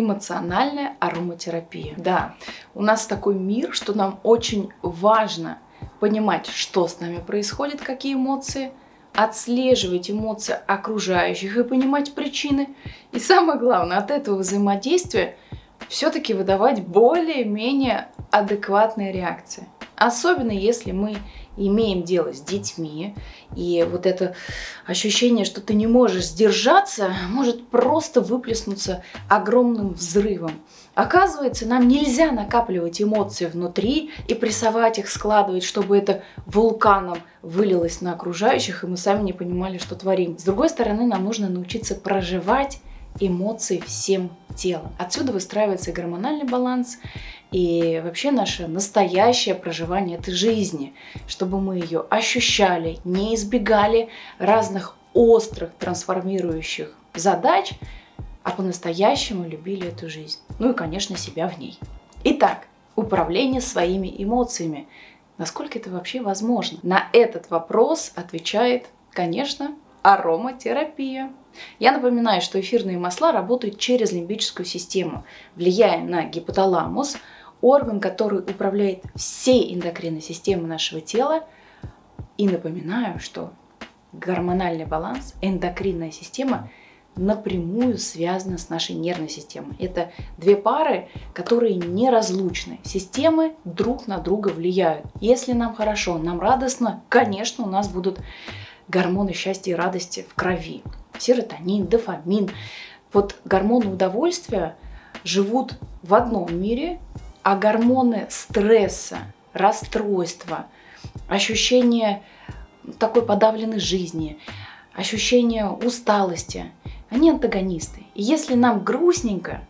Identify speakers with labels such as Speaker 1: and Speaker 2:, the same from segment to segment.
Speaker 1: эмоциональная ароматерапия. Да, у нас такой мир, что нам очень важно понимать, что с нами происходит, какие эмоции, отслеживать эмоции окружающих и понимать причины. И самое главное, от этого взаимодействия все-таки выдавать более-менее адекватные реакции. Особенно если мы имеем дело с детьми, и вот это ощущение, что ты не можешь сдержаться, может просто выплеснуться огромным взрывом. Оказывается, нам нельзя накапливать эмоции внутри и прессовать их, складывать, чтобы это вулканом вылилось на окружающих, и мы сами не понимали, что творим. С другой стороны, нам нужно научиться проживать эмоции всем телом. Отсюда выстраивается гормональный баланс, и вообще наше настоящее проживание этой жизни, чтобы мы ее ощущали, не избегали разных острых трансформирующих задач, а по-настоящему любили эту жизнь. Ну и, конечно, себя в ней. Итак, управление своими эмоциями. Насколько это вообще возможно? На этот вопрос отвечает, конечно, ароматерапия. Я напоминаю, что эфирные масла работают через лимбическую систему, влияя на гипоталамус, орган, который управляет всей эндокринной системой нашего тела. И напоминаю, что гормональный баланс, эндокринная система напрямую связана с нашей нервной системой. Это две пары, которые неразлучны. Системы друг на друга влияют. Если нам хорошо, нам радостно, конечно, у нас будут гормоны счастья и радости в крови. Серотонин, дофамин. Вот гормоны удовольствия живут в одном мире, а гормоны стресса, расстройства, ощущение такой подавленной жизни, ощущение усталости, они антагонисты. И если нам грустненько,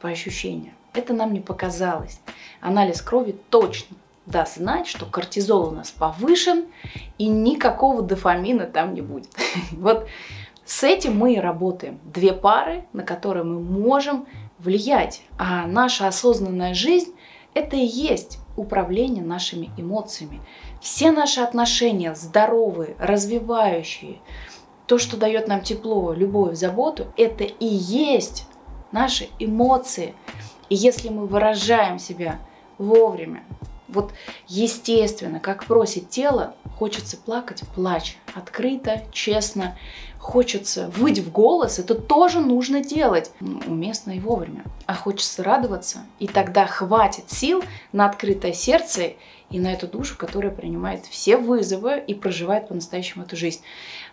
Speaker 1: по ощущениям, это нам не показалось. Анализ крови точно даст знать, что кортизол у нас повышен, и никакого дофамина там не будет. Вот с этим мы и работаем. Две пары, на которые мы можем влиять. А наша осознанная жизнь – это и есть управление нашими эмоциями. Все наши отношения здоровые, развивающие, то, что дает нам тепло, любовь, заботу, это и есть наши эмоции. И если мы выражаем себя вовремя, вот естественно, как просит тело, хочется плакать, плачь. Открыто, честно. Хочется выть в голос, это тоже нужно делать. Уместно и вовремя. А хочется радоваться, и тогда хватит сил на открытое сердце и на эту душу, которая принимает все вызовы и проживает по-настоящему эту жизнь.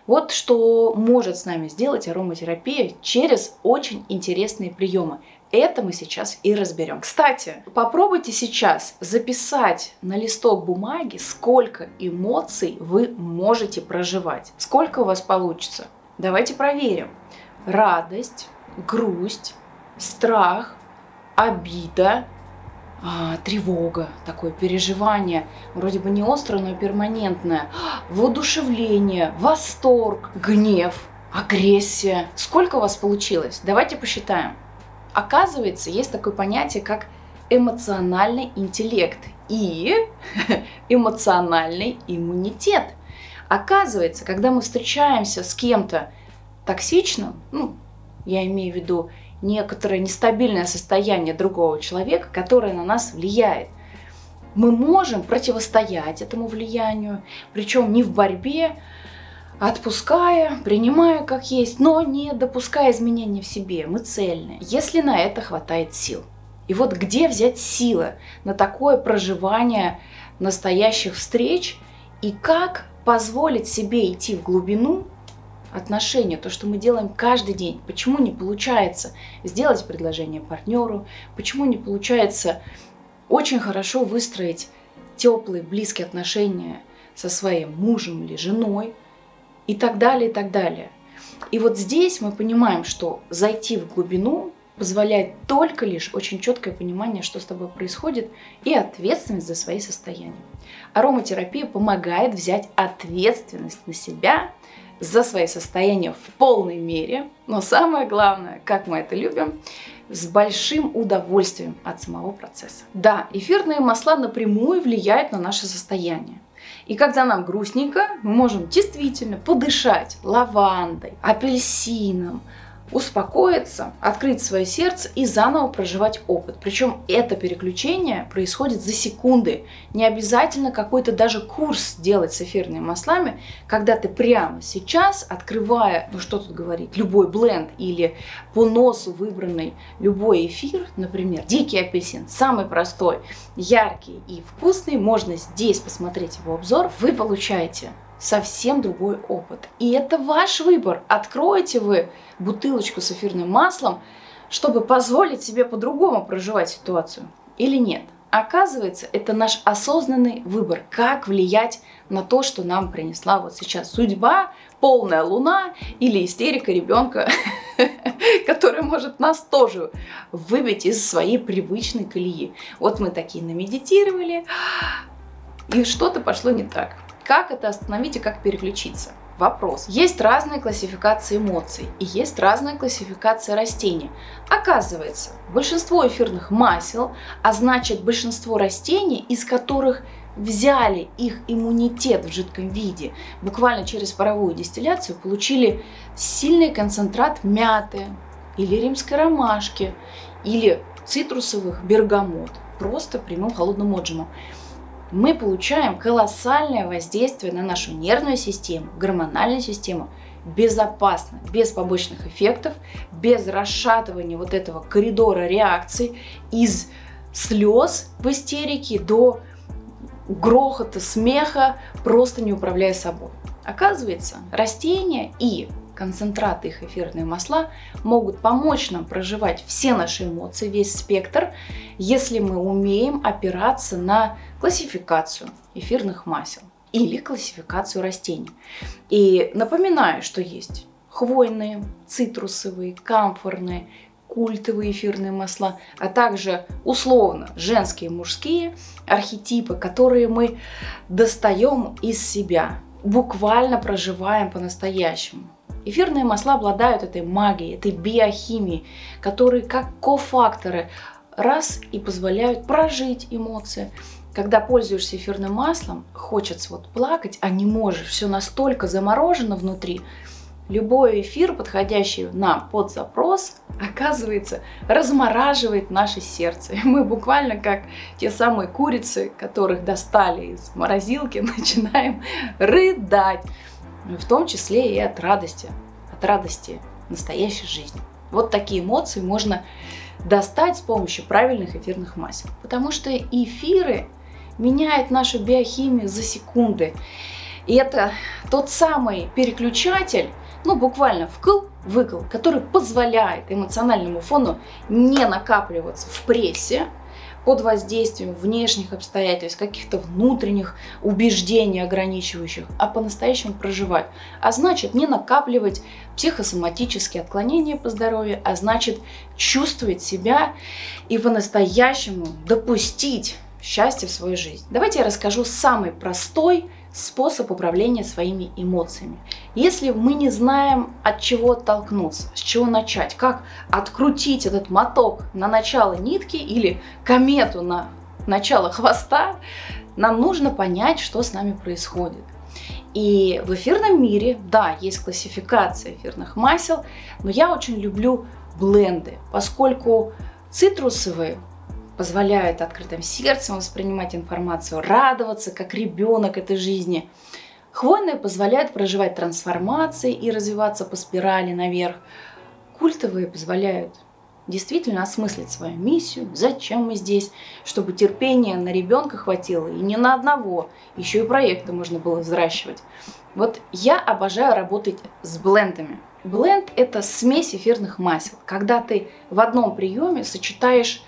Speaker 1: Вот что может с нами сделать ароматерапия через очень интересные приемы. Это мы сейчас и разберем. Кстати, попробуйте сейчас записать на листок бумаги, сколько эмоций вы можете проживать. Сколько у вас получится? Давайте проверим. Радость, грусть, страх, обида, а, тревога, такое переживание, вроде бы не острое, но перманентное, воодушевление, восторг, гнев, агрессия. Сколько у вас получилось? Давайте посчитаем. Оказывается, есть такое понятие, как эмоциональный интеллект и эмоциональный иммунитет. Оказывается, когда мы встречаемся с кем-то токсичным, ну, я имею в виду некоторое нестабильное состояние другого человека, которое на нас влияет. Мы можем противостоять этому влиянию, причем не в борьбе, отпуская, принимая как есть, но не допуская изменений в себе. Мы цельны, если на это хватает сил. И вот где взять силы на такое проживание настоящих встреч и как позволить себе идти в глубину отношения, то, что мы делаем каждый день. Почему не получается сделать предложение партнеру, почему не получается очень хорошо выстроить теплые, близкие отношения со своим мужем или женой и так далее, и так далее. И вот здесь мы понимаем, что зайти в глубину позволяет только лишь очень четкое понимание, что с тобой происходит, и ответственность за свои состояния. Ароматерапия помогает взять ответственность на себя за свои состояния в полной мере, но самое главное, как мы это любим, с большим удовольствием от самого процесса. Да, эфирные масла напрямую влияют на наше состояние. И когда нам грустненько, мы можем действительно подышать лавандой, апельсином, успокоиться, открыть свое сердце и заново проживать опыт. Причем это переключение происходит за секунды. Не обязательно какой-то даже курс делать с эфирными маслами, когда ты прямо сейчас, открывая, ну что тут говорить, любой бленд или по носу выбранный любой эфир, например, дикий апельсин, самый простой, яркий и вкусный, можно здесь посмотреть его обзор, вы получаете совсем другой опыт. И это ваш выбор. Откроете вы бутылочку с эфирным маслом, чтобы позволить себе по-другому проживать ситуацию или нет. Оказывается, это наш осознанный выбор, как влиять на то, что нам принесла вот сейчас судьба, полная луна или истерика ребенка, который может нас тоже выбить из своей привычной колеи. Вот мы такие намедитировали, и что-то пошло не так. Как это остановить и как переключиться? Вопрос. Есть разные классификации эмоций и есть разная классификация растений. Оказывается, большинство эфирных масел, а значит большинство растений, из которых взяли их иммунитет в жидком виде, буквально через паровую дистилляцию получили сильный концентрат мяты или римской ромашки или цитрусовых бергамот, просто прямым холодным отжимом мы получаем колоссальное воздействие на нашу нервную систему, гормональную систему, безопасно, без побочных эффектов, без расшатывания вот этого коридора реакций из слез в истерике до грохота, смеха, просто не управляя собой. Оказывается, растения и концентраты их эфирные масла могут помочь нам проживать все наши эмоции, весь спектр, если мы умеем опираться на классификацию эфирных масел или классификацию растений. И напоминаю, что есть хвойные, цитрусовые, камфорные, культовые эфирные масла, а также условно женские и мужские архетипы, которые мы достаем из себя, буквально проживаем по-настоящему. Эфирные масла обладают этой магией, этой биохимией, которые как кофакторы раз и позволяют прожить эмоции. Когда пользуешься эфирным маслом, хочется вот плакать, а не можешь, все настолько заморожено внутри, любой эфир, подходящий нам под запрос, оказывается, размораживает наше сердце. И мы буквально как те самые курицы, которых достали из морозилки, начинаем рыдать в том числе и от радости, от радости настоящей жизни. Вот такие эмоции можно достать с помощью правильных эфирных масел. Потому что эфиры меняют нашу биохимию за секунды. И это тот самый переключатель, ну буквально вкл-выкл, который позволяет эмоциональному фону не накапливаться в прессе, под воздействием внешних обстоятельств, каких-то внутренних убеждений ограничивающих, а по-настоящему проживать. А значит, не накапливать психосоматические отклонения по здоровью, а значит, чувствовать себя и по-настоящему допустить счастье в свою жизнь. Давайте я расскажу самый простой способ управления своими эмоциями. Если мы не знаем, от чего оттолкнуться, с чего начать, как открутить этот моток на начало нитки или комету на начало хвоста, нам нужно понять, что с нами происходит. И в эфирном мире, да, есть классификация эфирных масел, но я очень люблю бленды, поскольку цитрусовые позволяют открытым сердцем воспринимать информацию, радоваться как ребенок этой жизни. Хвойные позволяют проживать трансформации и развиваться по спирали наверх. Культовые позволяют действительно осмыслить свою миссию, зачем мы здесь, чтобы терпения на ребенка хватило и не на одного, еще и проекты можно было взращивать. Вот я обожаю работать с блендами. Бленд – это смесь эфирных масел, когда ты в одном приеме сочетаешь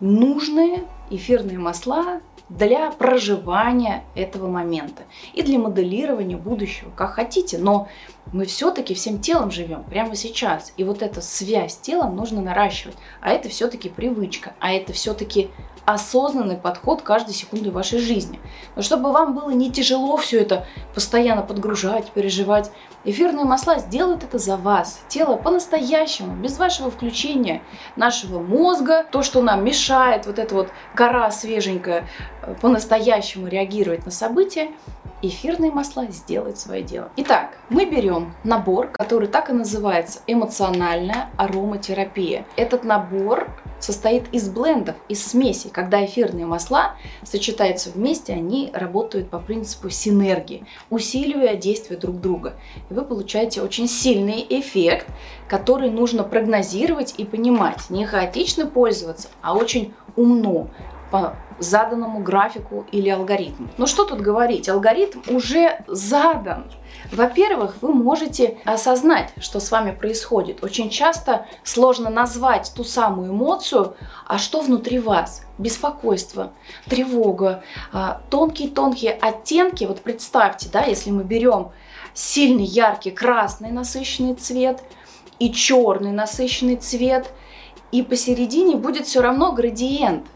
Speaker 1: нужные эфирные масла для проживания этого момента и для моделирования будущего, как хотите, но мы все-таки всем телом живем прямо сейчас, и вот эта связь с телом нужно наращивать, а это все-таки привычка, а это все-таки осознанный подход каждой секунды вашей жизни. Но чтобы вам было не тяжело все это постоянно подгружать, переживать, Эфирные масла сделают это за вас. Тело по-настоящему, без вашего включения нашего мозга, то, что нам мешает, вот эта вот кора свеженькая, по-настоящему реагировать на события, эфирные масла сделают свое дело. Итак, мы берем набор, который так и называется эмоциональная ароматерапия. Этот набор состоит из блендов, из смесей. Когда эфирные масла сочетаются вместе, они работают по принципу синергии, усиливая действие друг друга. И вы получаете очень сильный эффект, который нужно прогнозировать и понимать. Не хаотично пользоваться, а очень умно, по заданному графику или алгоритму. Но что тут говорить? Алгоритм уже задан. Во-первых, вы можете осознать, что с вами происходит. Очень часто сложно назвать ту самую эмоцию, а что внутри вас? Беспокойство, тревога, а, тонкие-тонкие оттенки. Вот представьте, да, если мы берем сильный, яркий, красный насыщенный цвет и черный насыщенный цвет, и посередине будет все равно градиент –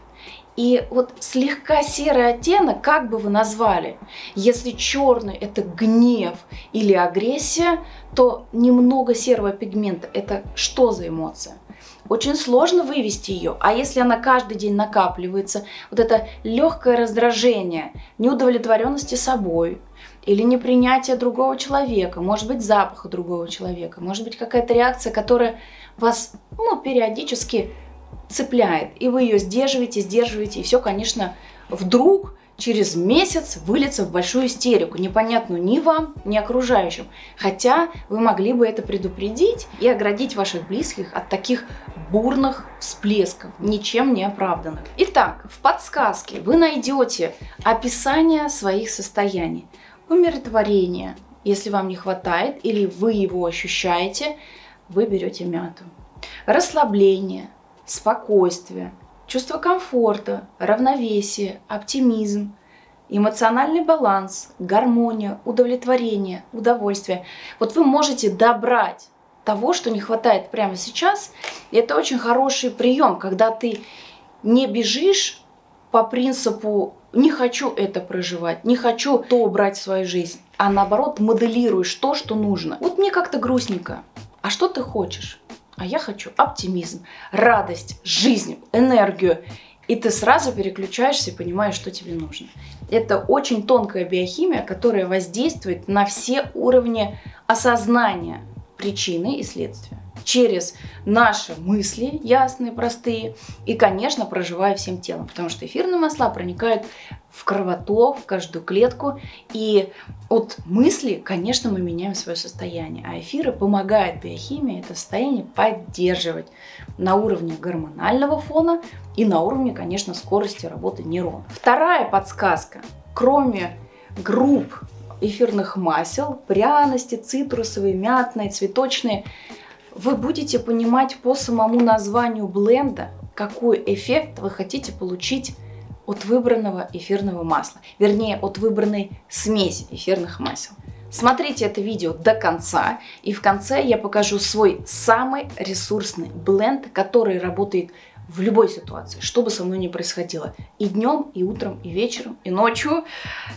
Speaker 1: и вот слегка серый оттенок, как бы вы назвали, если черный это гнев или агрессия, то немного серого пигмента это что за эмоция? Очень сложно вывести ее, а если она каждый день накапливается, вот это легкое раздражение, неудовлетворенности собой, или непринятие другого человека, может быть запаха другого человека, может быть какая-то реакция, которая вас ну, периодически цепляет, и вы ее сдерживаете, сдерживаете, и все, конечно, вдруг через месяц выльется в большую истерику, непонятную ни вам, ни окружающим. Хотя вы могли бы это предупредить и оградить ваших близких от таких бурных всплесков, ничем не оправданных. Итак, в подсказке вы найдете описание своих состояний. Умиротворение, если вам не хватает или вы его ощущаете, вы берете мяту. Расслабление – спокойствие, чувство комфорта, равновесие, оптимизм, эмоциональный баланс, гармония, удовлетворение, удовольствие. Вот вы можете добрать того, что не хватает прямо сейчас. И это очень хороший прием, когда ты не бежишь по принципу «не хочу это проживать», «не хочу то брать в свою жизнь», а наоборот моделируешь то, что нужно. Вот мне как-то грустненько. А что ты хочешь? А я хочу оптимизм, радость, жизнь, энергию. И ты сразу переключаешься и понимаешь, что тебе нужно. Это очень тонкая биохимия, которая воздействует на все уровни осознания причины и следствия. Через наши мысли, ясные, простые, и, конечно, проживая всем телом, потому что эфирные масла проникают в кровоток, в каждую клетку, и от мысли, конечно, мы меняем свое состояние, а эфиры помогают биохимии это состояние поддерживать на уровне гормонального фона и на уровне, конечно, скорости работы нейронов. Вторая подсказка, кроме групп эфирных масел, пряности, цитрусовые, мятные, цветочные – вы будете понимать по самому названию бленда, какой эффект вы хотите получить от выбранного эфирного масла, вернее от выбранной смеси эфирных масел. Смотрите это видео до конца, и в конце я покажу свой самый ресурсный бленд, который работает в любой ситуации, что бы со мной ни происходило. И днем, и утром, и вечером, и ночью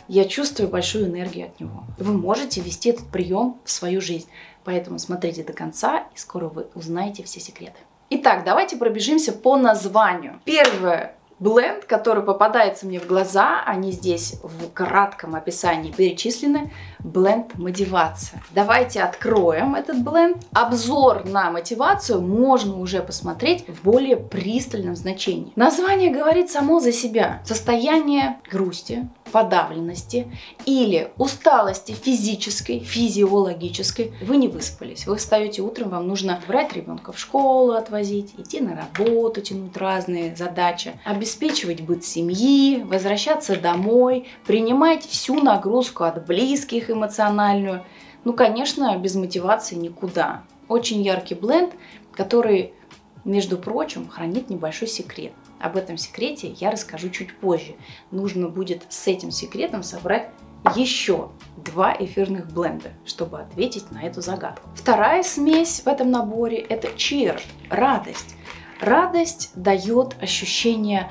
Speaker 1: я чувствую большую энергию от него. Вы можете ввести этот прием в свою жизнь. Поэтому смотрите до конца, и скоро вы узнаете все секреты. Итак, давайте пробежимся по названию. Первое бленд, который попадается мне в глаза, они здесь в кратком описании перечислены, бленд мотивация. Давайте откроем этот бленд. Обзор на мотивацию можно уже посмотреть в более пристальном значении. Название говорит само за себя. Состояние грусти, подавленности или усталости физической, физиологической, вы не выспались. Вы встаете утром, вам нужно брать ребенка в школу, отвозить, идти на работу, тянуть разные задачи, обеспечивать быт семьи, возвращаться домой, принимать всю нагрузку от близких эмоциональную. Ну, конечно, без мотивации никуда. Очень яркий бленд, который, между прочим, хранит небольшой секрет. Об этом секрете я расскажу чуть позже. Нужно будет с этим секретом собрать еще два эфирных бленда, чтобы ответить на эту загадку. Вторая смесь в этом наборе – это cheer, радость. Радость дает ощущение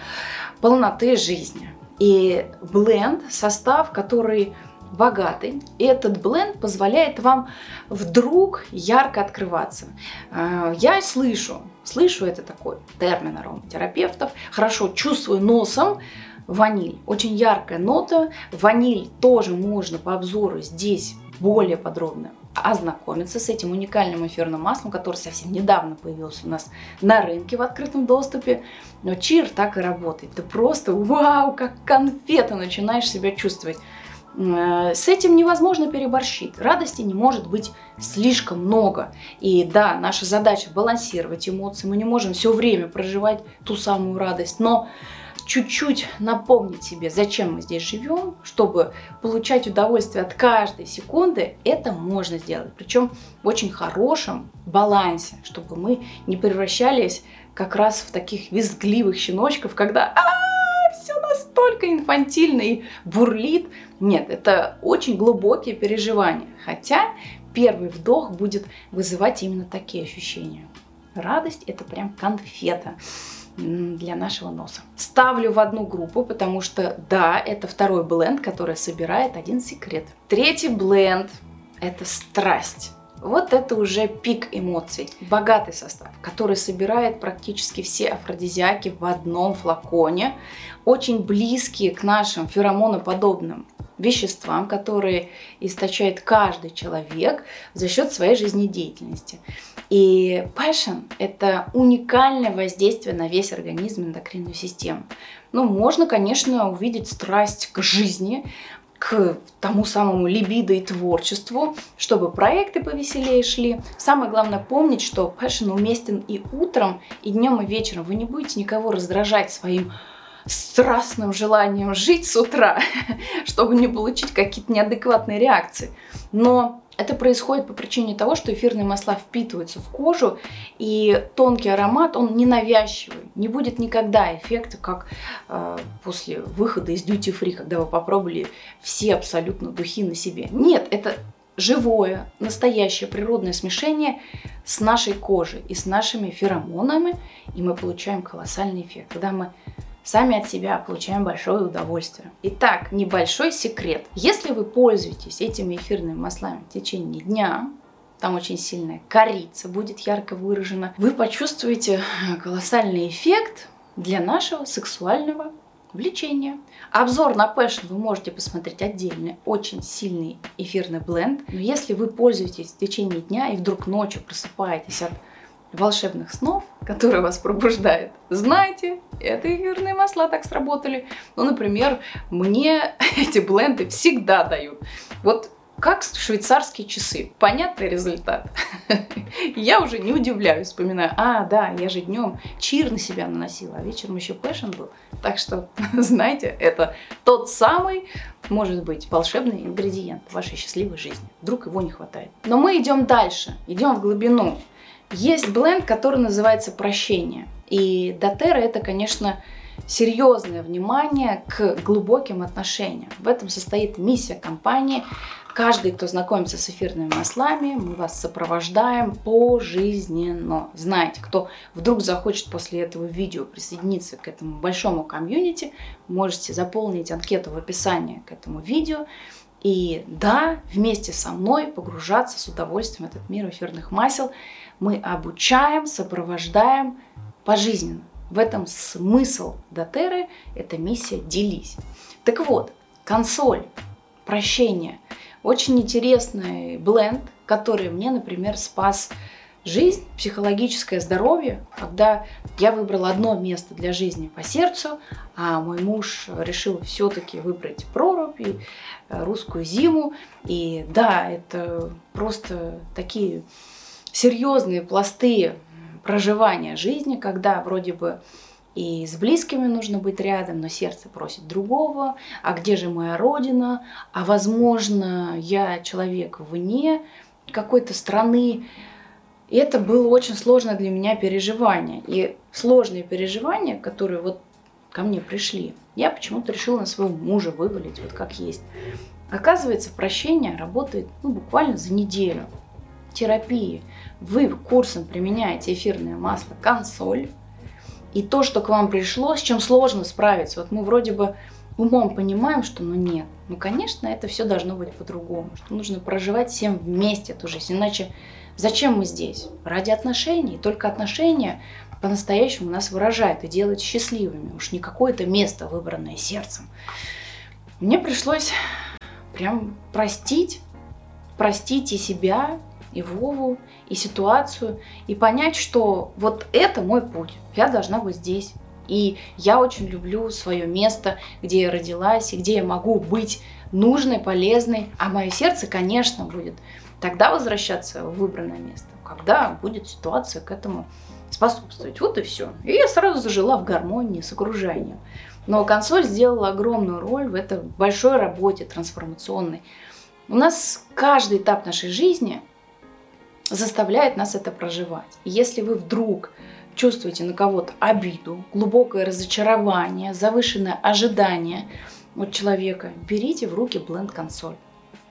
Speaker 1: полноты жизни. И бленд, состав, который богатый. И этот бленд позволяет вам вдруг ярко открываться. А, я слышу, слышу это такой термин ароматерапевтов, хорошо чувствую носом, ваниль. Очень яркая нота. Ваниль тоже можно по обзору здесь более подробно ознакомиться с этим уникальным эфирным маслом, которое совсем недавно появилось у нас на рынке в открытом доступе. Но чир так и работает. Ты просто вау, как конфета начинаешь себя чувствовать. Э, с этим невозможно переборщить. Радости не может быть слишком много. И да, наша задача балансировать эмоции. Мы не можем все время проживать ту самую радость. Но чуть-чуть напомнить себе, зачем мы здесь живем, чтобы получать удовольствие от каждой секунды, это можно сделать. Причем в очень хорошем балансе, чтобы мы не превращались как раз в таких визгливых щеночков, когда а, все настолько инфантильно и бурлит. Нет, это очень глубокие переживания. Хотя первый вдох будет вызывать именно такие ощущения. Радость это прям конфета для нашего носа. Ставлю в одну группу, потому что, да, это второй бленд, который собирает один секрет. Третий бленд – это страсть. Вот это уже пик эмоций. Богатый состав, который собирает практически все афродизиаки в одном флаконе. Очень близкие к нашим феромоноподобным веществам, которые источает каждый человек за счет своей жизнедеятельности. И passion – это уникальное воздействие на весь организм, эндокринную систему. Ну, можно, конечно, увидеть страсть к жизни, к тому самому либидо и творчеству, чтобы проекты повеселее шли. Самое главное помнить, что passion уместен и утром, и днем, и вечером. Вы не будете никого раздражать своим страстным желанием жить с утра, чтобы не получить какие-то неадекватные реакции. Но это происходит по причине того, что эфирные масла впитываются в кожу, и тонкий аромат, он ненавязчивый. Не будет никогда эффекта, как э, после выхода из duty free, когда вы попробовали все абсолютно духи на себе. Нет, это живое, настоящее природное смешение с нашей кожей и с нашими феромонами, и мы получаем колоссальный эффект. Когда мы сами от себя получаем большое удовольствие. Итак, небольшой секрет. Если вы пользуетесь этими эфирными маслами в течение дня, там очень сильная корица будет ярко выражена, вы почувствуете колоссальный эффект для нашего сексуального влечения. Обзор на Passion вы можете посмотреть отдельно. Очень сильный эфирный бленд. Но если вы пользуетесь в течение дня и вдруг ночью просыпаетесь от волшебных снов, которые вас пробуждают, знаете, это эфирные масла так сработали. Ну, например, мне эти бленды всегда дают. Вот как швейцарские часы. Понятный результат. я уже не удивляюсь, вспоминаю, а, да, я же днем Cheer на себя наносила, а вечером еще Passion был. Так что, знаете, это тот самый, может быть, волшебный ингредиент вашей счастливой жизни. Вдруг его не хватает. Но мы идем дальше, идем в глубину. Есть бленд, который называется «Прощение». И Дотера это, конечно, серьезное внимание к глубоким отношениям. В этом состоит миссия компании. Каждый, кто знакомится с эфирными маслами, мы вас сопровождаем пожизненно. Знаете, кто вдруг захочет после этого видео присоединиться к этому большому комьюнити, можете заполнить анкету в описании к этому видео. И да, вместе со мной погружаться с удовольствием в этот мир эфирных масел – мы обучаем, сопровождаем пожизненно. В этом смысл Дотеры, это миссия «делись». Так вот, консоль, прощение, очень интересный бленд, который мне, например, спас жизнь, психологическое здоровье, когда я выбрала одно место для жизни по сердцу, а мой муж решил все-таки выбрать прорубь и э, русскую зиму. И да, это просто такие серьезные пласты проживания жизни, когда вроде бы и с близкими нужно быть рядом, но сердце просит другого. А где же моя родина? А возможно, я человек вне какой-то страны. И это было очень сложное для меня переживание. И сложные переживания, которые вот ко мне пришли, я почему-то решила на своего мужа вывалить, вот как есть. Оказывается, прощение работает ну, буквально за неделю терапии вы курсом применяете эфирное масло консоль, и то, что к вам пришло, с чем сложно справиться. Вот мы вроде бы умом понимаем, что ну нет, ну конечно, это все должно быть по-другому, что нужно проживать всем вместе эту жизнь, иначе зачем мы здесь? Ради отношений, только отношения по-настоящему нас выражают и делают счастливыми, уж не какое-то место, выбранное сердцем. Мне пришлось прям простить, простить и себя, и Вову, и ситуацию, и понять, что вот это мой путь, я должна быть здесь. И я очень люблю свое место, где я родилась, и где я могу быть нужной, полезной. А мое сердце, конечно, будет тогда возвращаться в выбранное место, когда будет ситуация к этому способствовать. Вот и все. И я сразу зажила в гармонии с окружением. Но консоль сделала огромную роль в этой большой работе трансформационной. У нас каждый этап нашей жизни заставляет нас это проживать. Если вы вдруг чувствуете на кого-то обиду, глубокое разочарование, завышенное ожидание от человека, берите в руки бленд-консоль.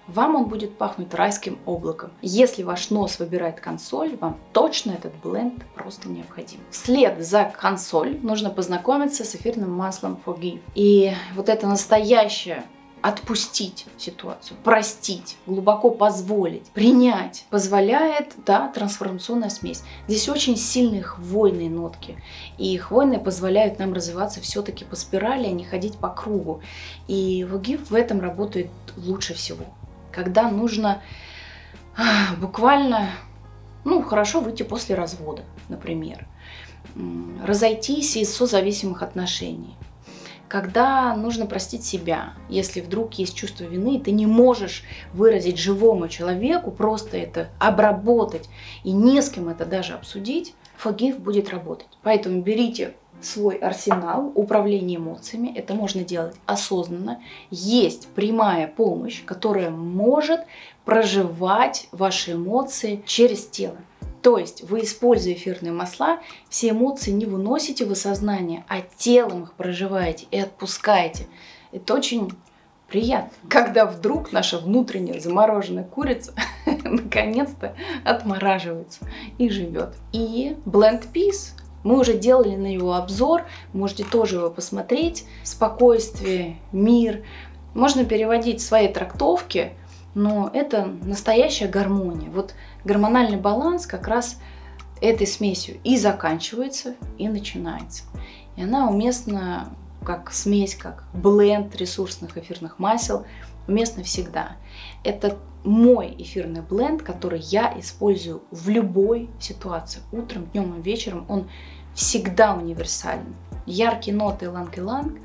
Speaker 1: Вам он будет пахнуть райским облаком. Если ваш нос выбирает консоль, вам точно этот бленд просто необходим. Вслед за консоль нужно познакомиться с эфирным маслом Forgive. И вот это настоящее отпустить ситуацию, простить, глубоко позволить, принять, позволяет, да, трансформационная смесь. Здесь очень сильные хвойные нотки. И хвойные позволяют нам развиваться все-таки по спирали, а не ходить по кругу. И Вагив в этом работает лучше всего. Когда нужно буквально, ну, хорошо выйти после развода, например, разойтись из созависимых отношений, когда нужно простить себя, если вдруг есть чувство вины, ты не можешь выразить живому человеку, просто это обработать и не с кем это даже обсудить, forgive будет работать. Поэтому берите свой арсенал управления эмоциями. Это можно делать осознанно. Есть прямая помощь, которая может проживать ваши эмоции через тело. То есть вы, используя эфирные масла, все эмоции не выносите в сознание, а телом их проживаете и отпускаете. Это очень приятно, когда вдруг наша внутренняя замороженная курица наконец-то отмораживается и живет. И Blend Peace мы уже делали на него обзор, можете тоже его посмотреть. Спокойствие, мир. Можно переводить свои трактовки, но это настоящая гармония. Вот гормональный баланс как раз этой смесью и заканчивается, и начинается. И она уместна как смесь, как бленд ресурсных эфирных масел, уместна всегда. Это мой эфирный бленд, который я использую в любой ситуации. Утром, днем и вечером он всегда универсален. Яркие ноты иланг-иланг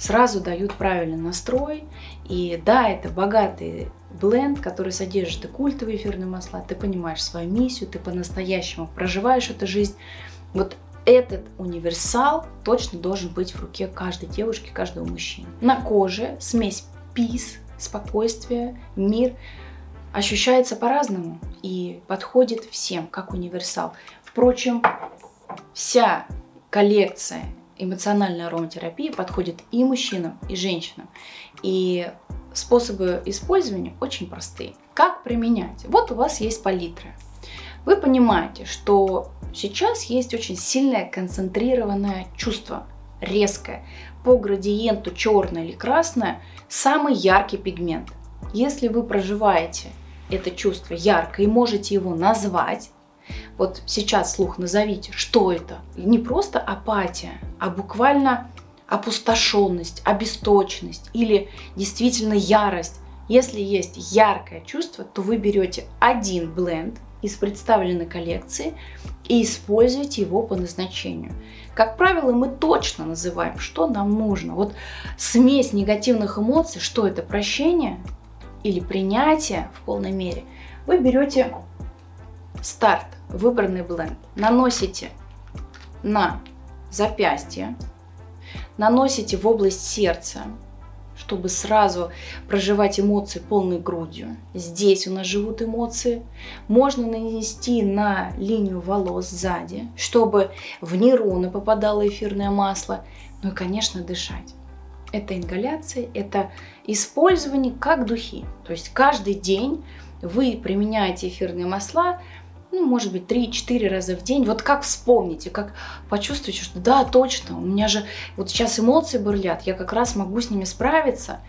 Speaker 1: сразу дают правильный настрой. И да, это богатый бленд, который содержит и культовые эфирные масла, ты понимаешь свою миссию, ты по-настоящему проживаешь эту жизнь. Вот этот универсал точно должен быть в руке каждой девушки, каждого мужчины. На коже смесь пис, спокойствие, мир ощущается по-разному и подходит всем, как универсал. Впрочем, вся коллекция эмоциональной ароматерапии подходит и мужчинам, и женщинам. И способы использования очень простые. Как применять? Вот у вас есть палитра. Вы понимаете, что сейчас есть очень сильное концентрированное чувство, резкое. По градиенту черное или красное самый яркий пигмент. Если вы проживаете это чувство ярко и можете его назвать, вот сейчас слух назовите, что это? Не просто апатия, а буквально опустошенность, обесточенность или действительно ярость. Если есть яркое чувство, то вы берете один бленд из представленной коллекции и используете его по назначению. Как правило, мы точно называем, что нам нужно. Вот смесь негативных эмоций, что это прощение или принятие в полной мере, вы берете старт, выбранный бленд, наносите на запястье, наносите в область сердца, чтобы сразу проживать эмоции полной грудью. Здесь у нас живут эмоции. Можно нанести на линию волос сзади, чтобы в нейроны попадало эфирное масло. Ну и, конечно, дышать. Это ингаляция, это использование как духи. То есть каждый день вы применяете эфирные масла ну, может быть, 3-4 раза в день. Вот как вспомните, как почувствуете, что да, точно, у меня же вот сейчас эмоции бурлят, я как раз могу с ними справиться.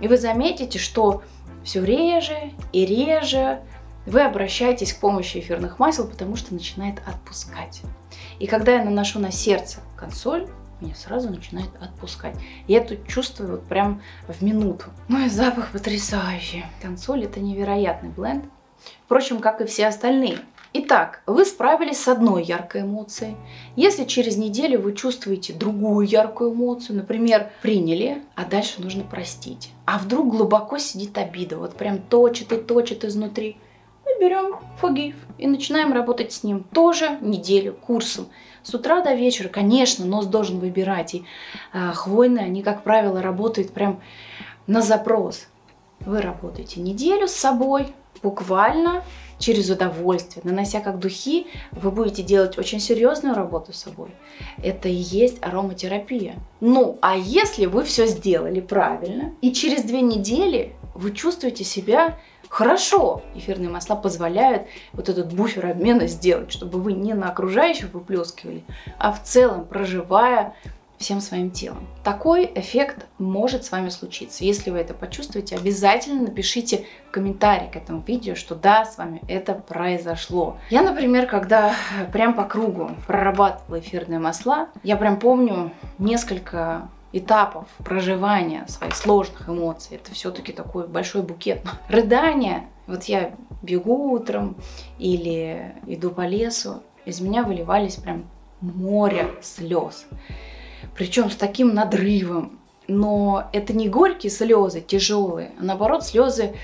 Speaker 1: И вы заметите, что все реже и реже вы обращаетесь к помощи эфирных масел, потому что начинает отпускать. И когда я наношу на сердце консоль, меня сразу начинает отпускать. Я тут чувствую вот прям в минуту. Ну и запах потрясающий. Консоль это невероятный бленд. Впрочем, как и все остальные. Итак, вы справились с одной яркой эмоцией. Если через неделю вы чувствуете другую яркую эмоцию, например, приняли, а дальше нужно простить. А вдруг глубоко сидит обида, вот прям точит и точит изнутри. Мы берем forgive и начинаем работать с ним тоже неделю курсом. С утра до вечера, конечно, нос должен выбирать. И э, хвойные, они, как правило, работают прям на запрос. Вы работаете неделю с собой, буквально через удовольствие, нанося как духи, вы будете делать очень серьезную работу с собой. Это и есть ароматерапия. Ну, а если вы все сделали правильно, и через две недели вы чувствуете себя хорошо, эфирные масла позволяют вот этот буфер обмена сделать, чтобы вы не на окружающих выплескивали, а в целом проживая всем своим телом. Такой эффект может с вами случиться. Если вы это почувствуете, обязательно напишите в комментарии к этому видео, что да, с вами это произошло. Я, например, когда прям по кругу прорабатывала эфирные масла, я прям помню несколько этапов проживания своих сложных эмоций. Это все-таки такой большой букет. Рыдание. Вот я бегу утром или иду по лесу, из меня выливались прям море слез причем с таким надрывом. Но это не горькие слезы, тяжелые, а наоборот слезы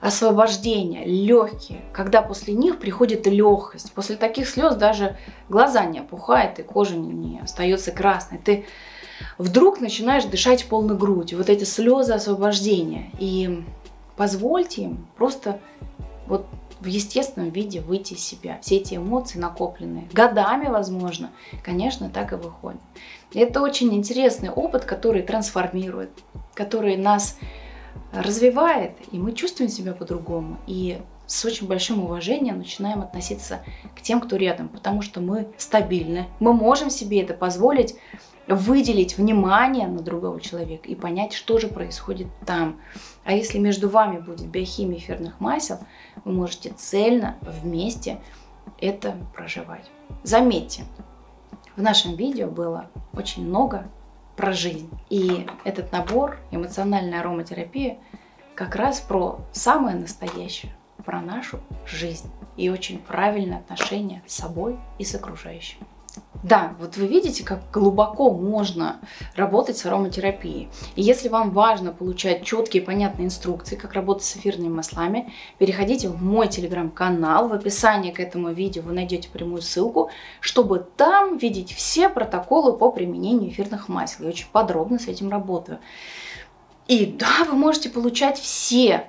Speaker 1: освобождения, легкие, когда после них приходит легкость. После таких слез даже глаза не опухают, и кожа не остается красной. Ты вдруг начинаешь дышать полной грудью. Вот эти слезы освобождения. И позвольте им просто вот в естественном виде выйти из себя. Все эти эмоции накопленные, годами, возможно, конечно, так и выходят. Это очень интересный опыт, который трансформирует, который нас развивает, и мы чувствуем себя по-другому. И с очень большим уважением начинаем относиться к тем, кто рядом, потому что мы стабильны, мы можем себе это позволить, выделить внимание на другого человека и понять, что же происходит там. А если между вами будет биохимия эфирных масел, вы можете цельно вместе это проживать. Заметьте, в нашем видео было очень много про жизнь. И этот набор эмоциональная ароматерапия как раз про самое настоящее, про нашу жизнь и очень правильное отношение с собой и с окружающим. Да, вот вы видите, как глубоко можно работать с ароматерапией. И если вам важно получать четкие и понятные инструкции, как работать с эфирными маслами, переходите в мой телеграм-канал. В описании к этому видео вы найдете прямую ссылку, чтобы там видеть все протоколы по применению эфирных масел. Я очень подробно с этим работаю. И да, вы можете получать все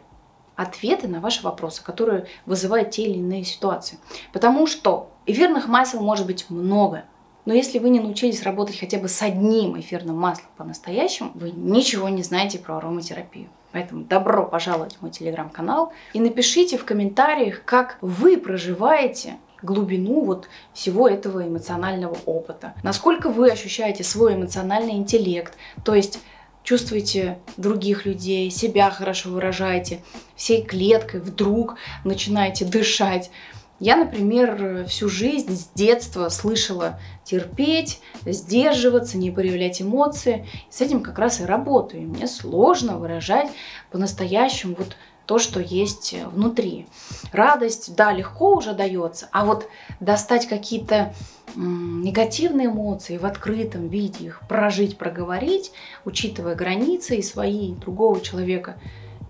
Speaker 1: ответы на ваши вопросы, которые вызывают те или иные ситуации. Потому что эфирных масел может быть много. Но если вы не научились работать хотя бы с одним эфирным маслом по-настоящему, вы ничего не знаете про ароматерапию. Поэтому добро пожаловать в мой телеграм-канал и напишите в комментариях, как вы проживаете глубину вот всего этого эмоционального опыта. Насколько вы ощущаете свой эмоциональный интеллект, то есть чувствуете других людей, себя хорошо выражаете, всей клеткой вдруг начинаете дышать. Я, например, всю жизнь с детства слышала терпеть, сдерживаться, не проявлять эмоции. И с этим как раз и работаю. И мне сложно выражать по-настоящему вот то, что есть внутри. Радость, да, легко уже дается, а вот достать какие-то негативные эмоции в открытом виде, их прожить, проговорить, учитывая границы и свои, и другого человека,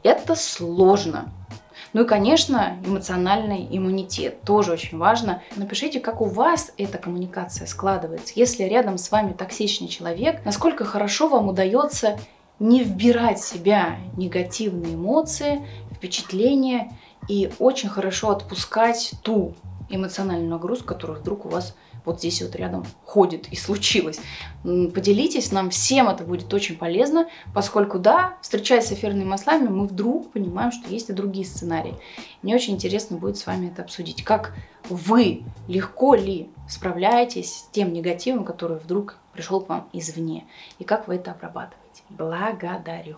Speaker 1: это сложно. Ну и, конечно, эмоциональный иммунитет тоже очень важно. Напишите, как у вас эта коммуникация складывается. Если рядом с вами токсичный человек, насколько хорошо вам удается не вбирать в себя негативные эмоции, впечатления и очень хорошо отпускать ту эмоциональную нагрузку, которая вдруг у вас вот здесь вот рядом ходит и случилось. Поделитесь, нам всем это будет очень полезно, поскольку, да, встречаясь с эфирными маслами, мы вдруг понимаем, что есть и другие сценарии. Мне очень интересно будет с вами это обсудить. Как вы, легко ли справляетесь с тем негативом, который вдруг пришел к вам извне, и как вы это обрабатываете. Благодарю.